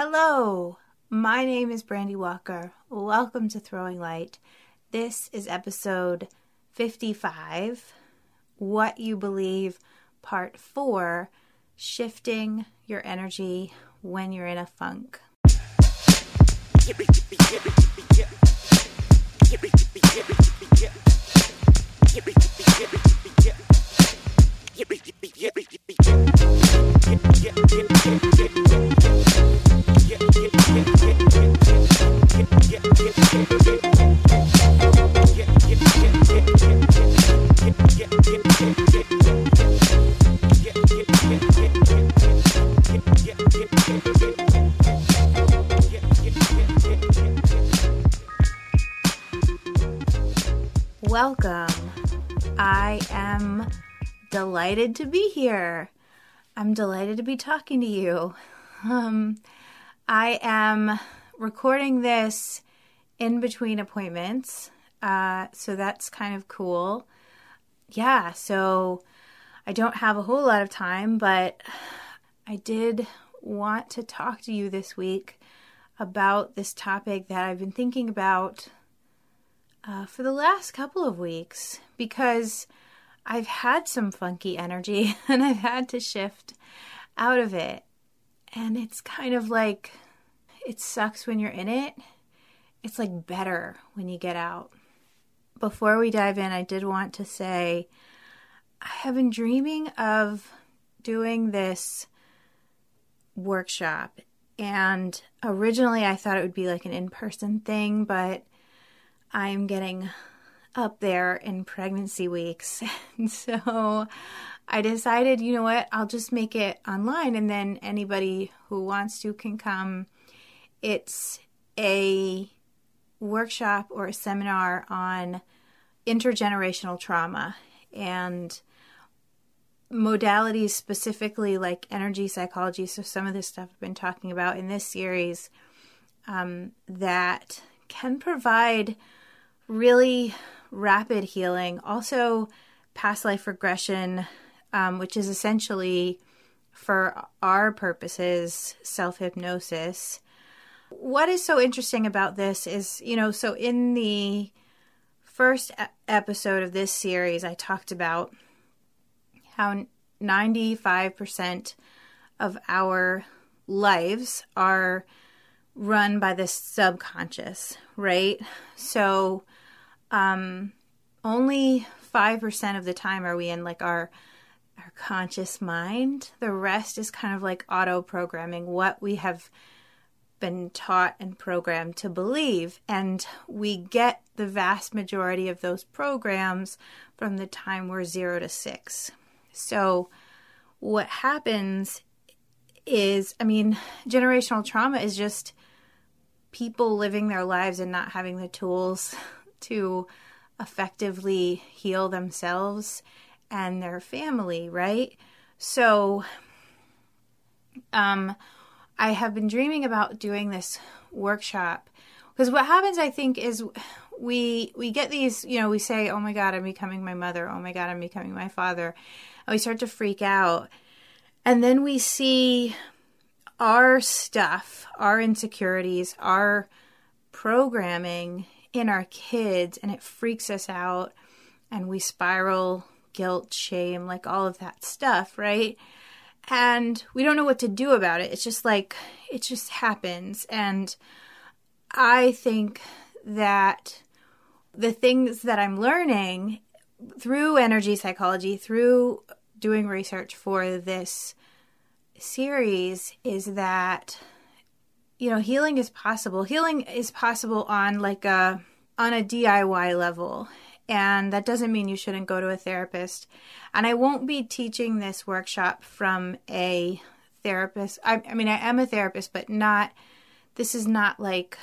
Hello, my name is Brandy Walker. Welcome to Throwing Light. This is episode 55 What You Believe, Part 4 Shifting Your Energy When You're in a Funk. Welcome. I am delighted to be here. I'm delighted to be talking to you. Um, I am recording this in between appointments, uh, so that's kind of cool. Yeah, so I don't have a whole lot of time, but I did want to talk to you this week about this topic that I've been thinking about uh, for the last couple of weeks because I've had some funky energy and I've had to shift out of it. And it's kind of like it sucks when you're in it. It's like better when you get out. Before we dive in, I did want to say I have been dreaming of doing this workshop. And originally, I thought it would be like an in person thing, but I'm getting up there in pregnancy weeks. And so I decided, you know what, I'll just make it online and then anybody who wants to can come. It's a workshop or a seminar on intergenerational trauma and modalities specifically like energy psychology. So, some of this stuff I've been talking about in this series um, that can provide really rapid healing, also past life regression, um, which is essentially for our purposes self hypnosis. What is so interesting about this is, you know, so in the first episode of this series, I talked about how 95% of our lives are run by the subconscious, right? So, um, only 5% of the time are we in like our our conscious mind. The rest is kind of like auto programming, what we have been taught and programmed to believe. And we get the vast majority of those programs from the time we're zero to six. So, what happens is, I mean, generational trauma is just people living their lives and not having the tools to effectively heal themselves and their family, right? So, um, I have been dreaming about doing this workshop because what happens, I think, is we we get these, you know, we say, "Oh my God, I'm becoming my mother. Oh my God, I'm becoming my father," and we start to freak out, and then we see our stuff, our insecurities, our programming in our kids and it freaks us out and we spiral guilt, shame, like all of that stuff, right? And we don't know what to do about it. It's just like it just happens and I think that the things that I'm learning through energy psychology, through doing research for this series is that you know, healing is possible. Healing is possible on like a on a DIY level. And that doesn't mean you shouldn't go to a therapist. And I won't be teaching this workshop from a therapist. I, I mean, I am a therapist, but not, this is not like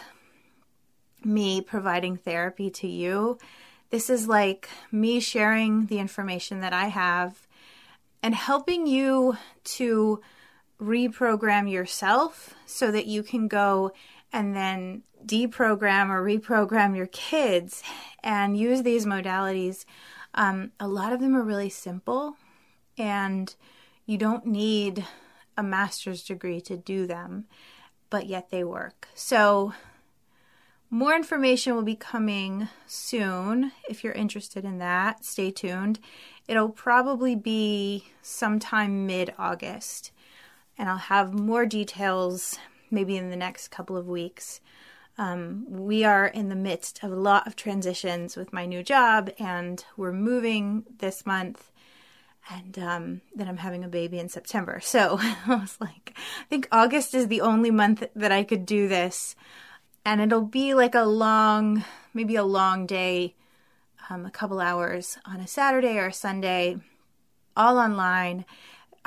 me providing therapy to you. This is like me sharing the information that I have and helping you to reprogram yourself so that you can go and then deprogram or reprogram your kids and use these modalities. Um, a lot of them are really simple and you don't need a master's degree to do them. but yet they work. So, more information will be coming soon. If you're interested in that, stay tuned. It'll probably be sometime mid August, and I'll have more details maybe in the next couple of weeks. Um, we are in the midst of a lot of transitions with my new job, and we're moving this month. And um, then I'm having a baby in September. So I was like, I think August is the only month that I could do this. And it'll be like a long, maybe a long day, um, a couple hours on a Saturday or a Sunday, all online.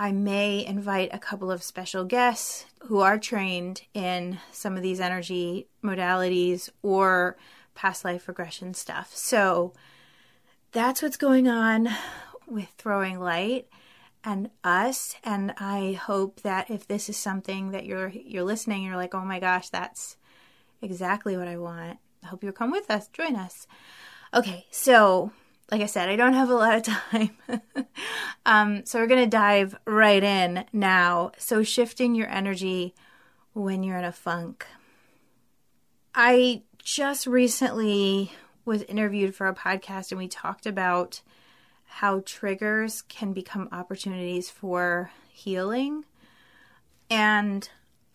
I may invite a couple of special guests who are trained in some of these energy modalities or past life regression stuff. So that's what's going on with throwing light and us and I hope that if this is something that you're you're listening you're like, "Oh my gosh, that's exactly what I want." I hope you'll come with us, join us. Okay, so like I said, I don't have a lot of time. um, so we're going to dive right in now. So, shifting your energy when you're in a funk. I just recently was interviewed for a podcast and we talked about how triggers can become opportunities for healing. And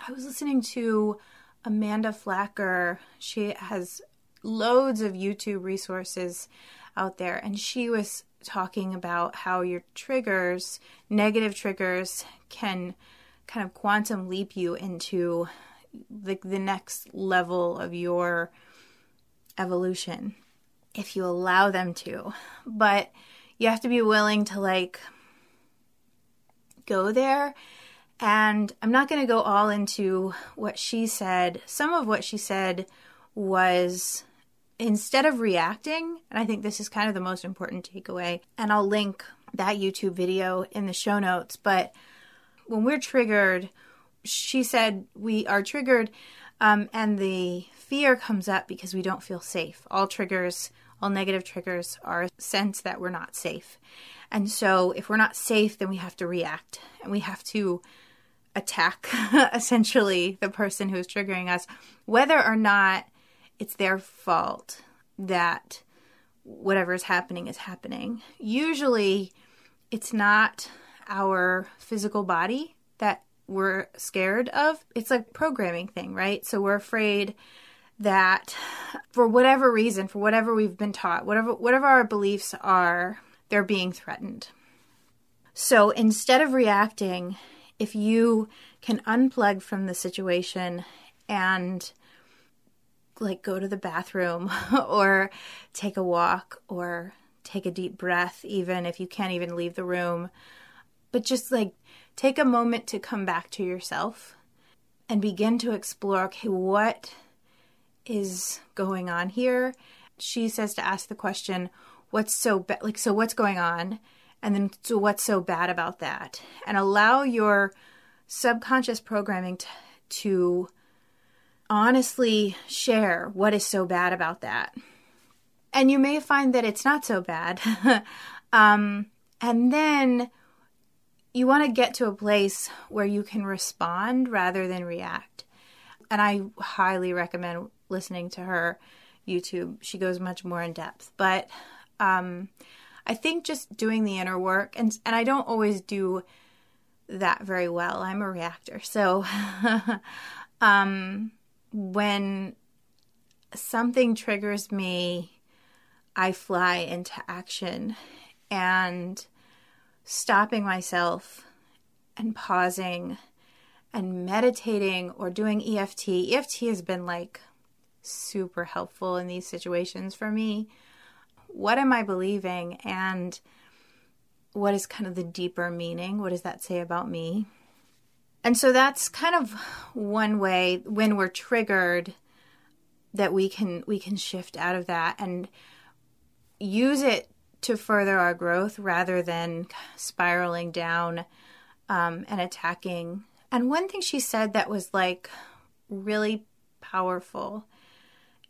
I was listening to Amanda Flaker. She has loads of YouTube resources out there. And she was talking about how your triggers, negative triggers, can kind of quantum leap you into like the next level of your evolution if you allow them to. But you have to be willing to like go there. And I'm not going to go all into what she said. Some of what she said was instead of reacting, and I think this is kind of the most important takeaway, and I'll link that YouTube video in the show notes, but when we're triggered, she said we are triggered um, and the fear comes up because we don't feel safe. All triggers, all negative triggers are a sense that we're not safe. And so if we're not safe, then we have to react and we have to attack essentially the person who is triggering us, whether or not it's their fault that whatever is happening is happening. Usually, it's not our physical body that we're scared of. It's like programming thing, right? So we're afraid that for whatever reason, for whatever we've been taught, whatever whatever our beliefs are, they're being threatened. So instead of reacting, if you can unplug from the situation and like go to the bathroom or take a walk or take a deep breath, even if you can't even leave the room. But just like take a moment to come back to yourself and begin to explore okay, what is going on here? She says to ask the question, what's so bad? Like, so what's going on? And then, so what's so bad about that? And allow your subconscious programming to, to honestly share what is so bad about that. And you may find that it's not so bad. um, and then you want to get to a place where you can respond rather than react. And I highly recommend listening to her YouTube. She goes much more in depth. But um, I think just doing the inner work, and, and I don't always do that very well. I'm a reactor. So um, when something triggers me, I fly into action and stopping myself and pausing and meditating or doing EFT. EFT has been like super helpful in these situations for me. What am I believing? And what is kind of the deeper meaning? What does that say about me? And so that's kind of one way when we're triggered that we can we can shift out of that and use it to further our growth rather than spiraling down um, and attacking. And one thing she said that was like really powerful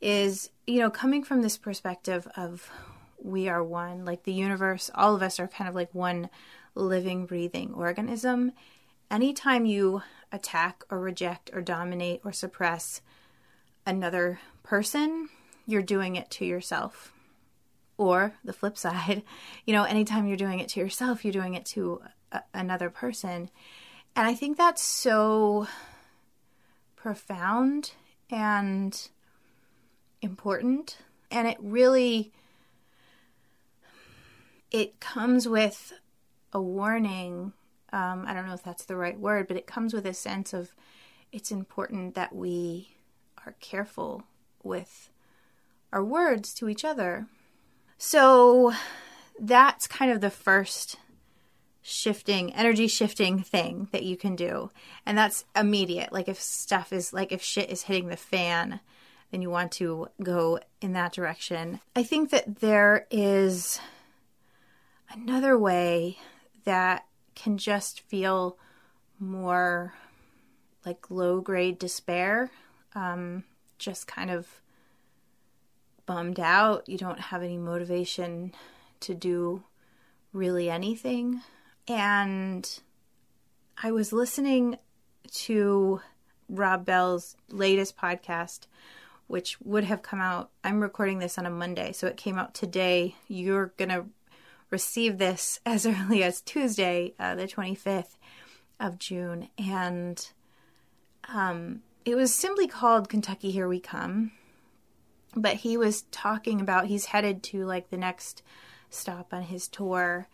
is, you know, coming from this perspective of we are one, like the universe, all of us are kind of like one living, breathing organism anytime you attack or reject or dominate or suppress another person, you're doing it to yourself. Or the flip side, you know, anytime you're doing it to yourself, you're doing it to a, another person. And I think that's so profound and important. And it really it comes with a warning. Um, I don't know if that's the right word, but it comes with a sense of it's important that we are careful with our words to each other. So that's kind of the first shifting, energy shifting thing that you can do. And that's immediate. Like if stuff is like if shit is hitting the fan, then you want to go in that direction. I think that there is another way that can just feel more like low grade despair, um, just kind of bummed out. You don't have any motivation to do really anything. And I was listening to Rob Bell's latest podcast, which would have come out. I'm recording this on a Monday, so it came out today. You're going to receive this as early as Tuesday, uh, the 25th of June. And um, it was simply called Kentucky Here We Come. But he was talking about he's headed to like the next stop on his tour.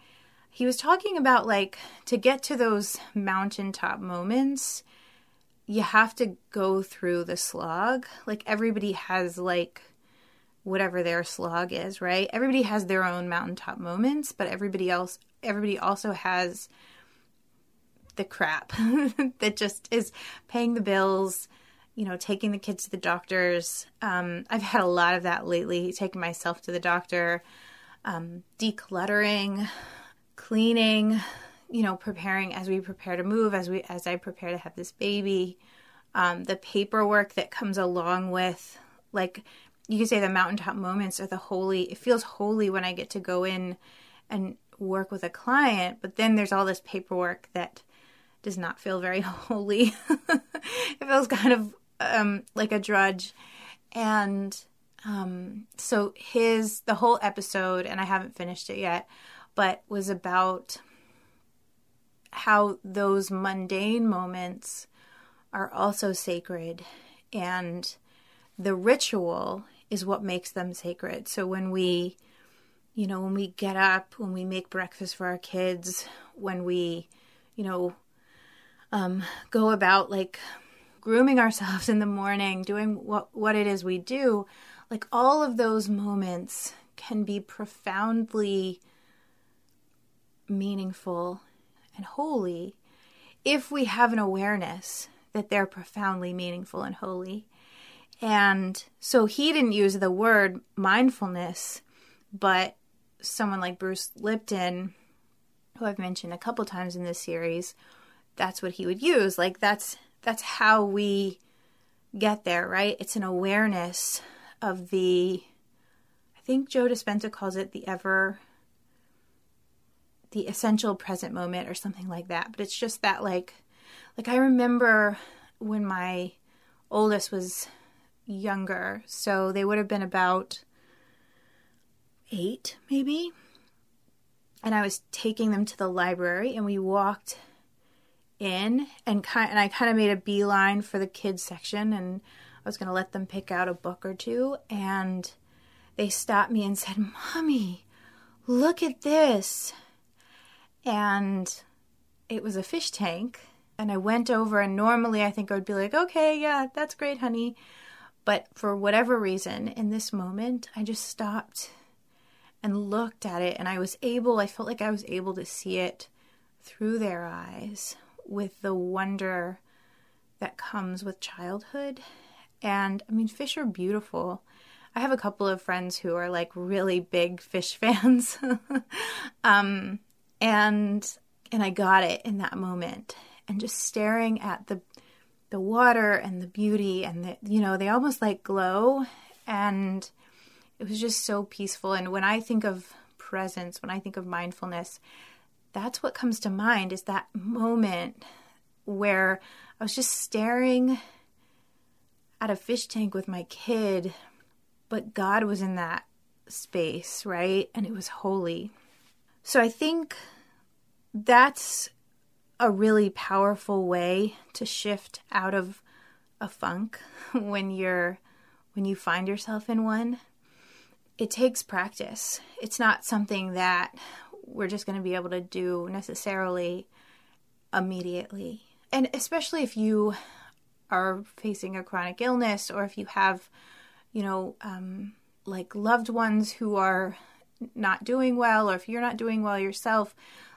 He was talking about like to get to those mountaintop moments, you have to go through the slog. Like everybody has like whatever their slog is, right? Everybody has their own mountaintop moments, but everybody else everybody also has the crap that just is paying the bills, you know, taking the kids to the doctors. Um, I've had a lot of that lately, taking myself to the doctor, um, decluttering, cleaning, you know, preparing as we prepare to move, as we as I prepare to have this baby, um, the paperwork that comes along with like you could say the mountaintop moments are the holy it feels holy when i get to go in and work with a client but then there's all this paperwork that does not feel very holy. It feels kind of um, like a drudge. And um, so his the whole episode and i haven't finished it yet but was about how those mundane moments are also sacred. And the ritual is what makes them sacred. So when we, you know, when we get up, when we make breakfast for our kids, when we, you know, um, go about like grooming ourselves in the morning, doing what what it is we do, like all of those moments can be profoundly meaningful and holy if we have an awareness that they're profoundly meaningful and holy. And so he didn't use the word mindfulness, but someone like Bruce Lipton, who I've mentioned a couple times in this series, that's what he would use. Like that's that's how we get there, right? It's an awareness of the I think Joe Dispenza calls it the ever the essential present moment or something like that. But it's just that like like I remember when my oldest was younger. So they would have been about eight, maybe. And I was taking them to the library, and we walked in, and kind and I kind of made a beeline for the kids section, and I was going to let them pick out a book or two, and they stopped me and said, "Mommy, look at this," and it was a fish tank. And I went over, and normally I think I would be like, "Okay, yeah, that's great, honey." But for whatever reason, in this moment, I just stopped and looked at it, and I was able, I felt like I was able to see it through their eyes with the wonder that comes with childhood. And I mean, fish are beautiful. I have a couple of friends who are like really big fish fans. um, and and I got it in that moment. And just staring at the the water and the beauty and the you know they almost like glow and it was just so peaceful and when i think of presence when i think of mindfulness that's what comes to mind is that moment where I was just staring at a fish tank with my kid, but God was in that space, right? And it was holy. So I think that's a really powerful way to shift out of a funk when you're when you find yourself in one. It takes practice. It's not something that we're just going to be able to do necessarily immediately. And especially if you are facing a chronic illness or if you have, you know, um, like loved ones who are not doing well or if you're not doing well yourself,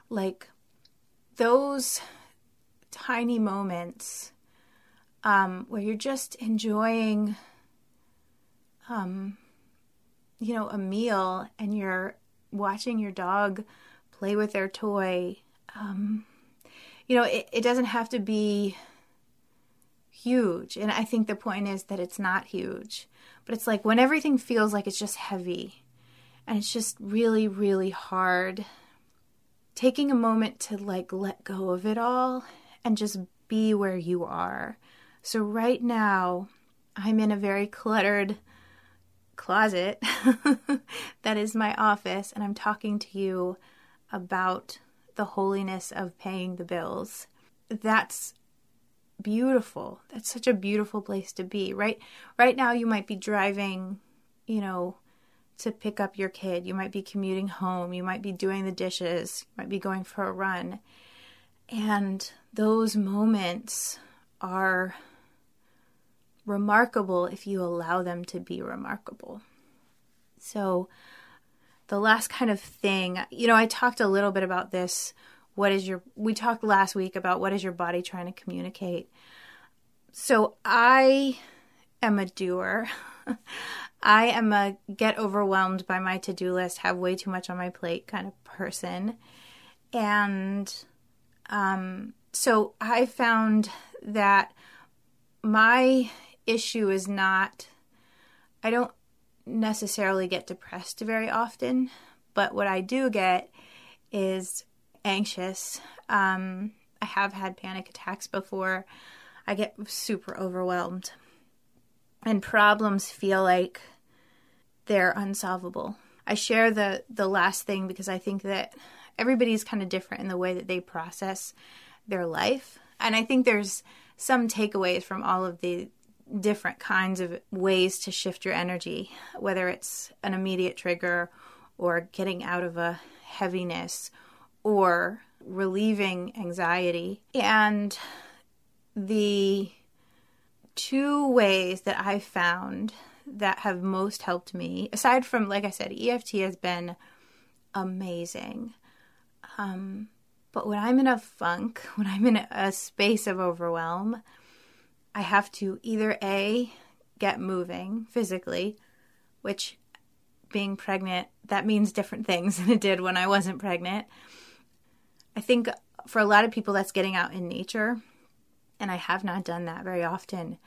like those tiny moments um, where you're just enjoying, um, you know, a meal and you're watching your dog play with their toy. Um, you know, it, it doesn't have to be huge. And I think the point is that it's not huge. But it's like when everything feels like it's just heavy and it's just really, really hard, taking a moment to like let go of it all and just be where you are. So, right now, I'm in a very cluttered closet that is my office, and I'm talking to you about the holiness of paying the bills. That's beautiful. That's such a beautiful place to be. Right right now you might be driving, you know, to pick up your kid. You might be commuting home. You might be doing the dishes. You might be going for a run. And those moments are remarkable if you allow them to be remarkable. So, the last kind of thing, you know, I talked a little bit about this what is your we talked last week about what is your body trying to communicate so i am a doer i am a get overwhelmed by my to-do list have way too much on my plate kind of person and um, so i found that my issue is not i don't necessarily get depressed very often but what i do get is anxious. Um, I have had panic attacks before. I get super overwhelmed. And problems feel like they're unsolvable. I share the the last thing because I think that everybody's kind of different in the way that they process their life. And I think there's some takeaways from all of the different kinds of ways to shift your energy, whether it's an immediate trigger or getting out of a heaviness or relieving anxiety. And the two ways that I found that have most helped me, aside from, like I said, EFT has been amazing. Um, but when I'm in a funk, when I'm in a space of overwhelm, I have to either A, get moving physically, which being pregnant, that means different things than it did when I wasn't pregnant. I think for a lot of people, that's getting out in nature. And I have not done that very often.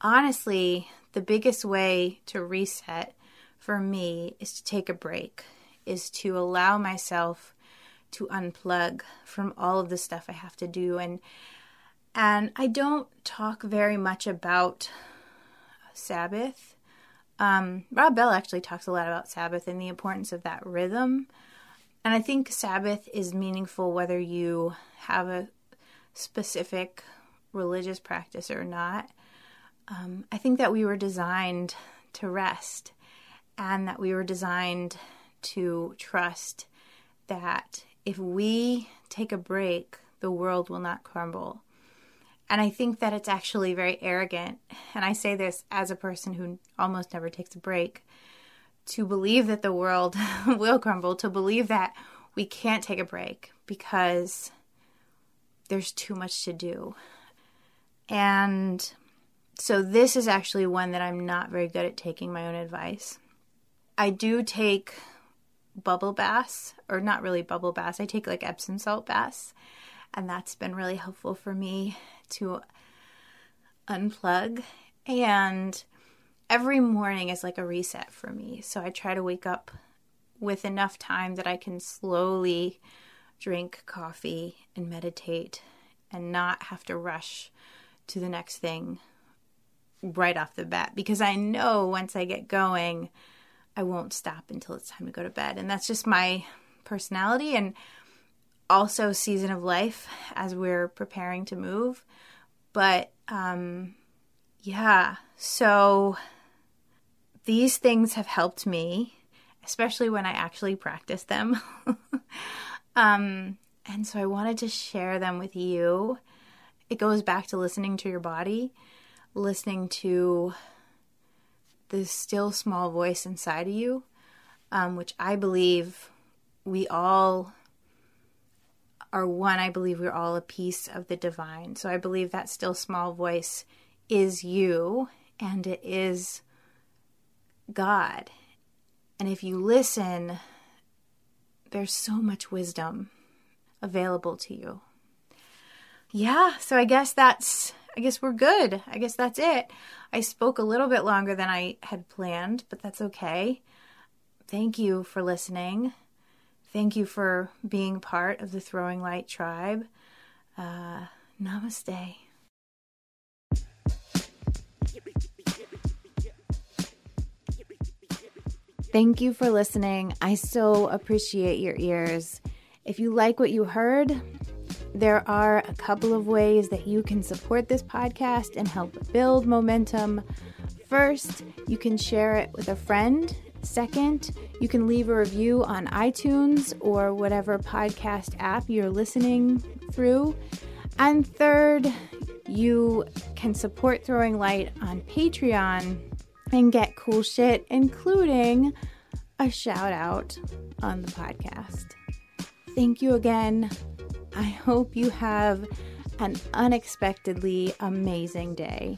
Honestly, the biggest way to reset for me is to take a break, is to allow myself to unplug from all of the stuff I have to do. And and I don't talk very much about Sabbath. Um, Rob Bell actually talks a lot about Sabbath and the importance of that rhythm and I think Sabbath is meaningful whether you have a specific religious practice or not. Um, I think that we were designed to rest and that we were designed to trust that if we take a break, the world will not crumble. And I think that it's actually very arrogant. And I say this as a person who almost never takes a break to believe that the world will crumble, to believe that we can't take a break because there's too much to do. And so this is actually one that I'm not very good at taking my own advice. I do take bubble baths, or not really bubble baths, I take like Epsom salt baths, and that's been really helpful for me to unplug. And every morning is like a reset for me. So I try to wake up with enough time that I can slowly drink coffee and meditate and not have to rush to the next thing right off the bat because I know once I get going, I won't stop until it's time to go to bed. And that's just my personality and also season of life as we're preparing to move. But um, yeah, so these things have helped me, especially when I actually practice them. um, and so I wanted to share them with you. It goes back to listening to your body, listening to the still small voice inside of you, um, which I believe we all are one. I believe we're all a piece of the divine. So I believe that still small voice is you and it is God. And if you listen, there's so much wisdom available to you. Yeah, so I guess that's I guess we're good. I guess that's it. I spoke a little bit longer than I had planned, but that's okay. Thank you for listening. Thank you for being part of the Throwing Light tribe. Uh, namaste. Thank you for listening. I so appreciate your ears. If you like what you heard, there are a couple of ways that you can support this podcast and help build momentum. First, you can share it with a friend. Second, you can leave a review on iTunes or whatever podcast app you're listening through. And third, you can support Throwing Light on Patreon and get cool shit, including a shout out on the podcast. Thank you again. I hope you have an unexpectedly amazing day.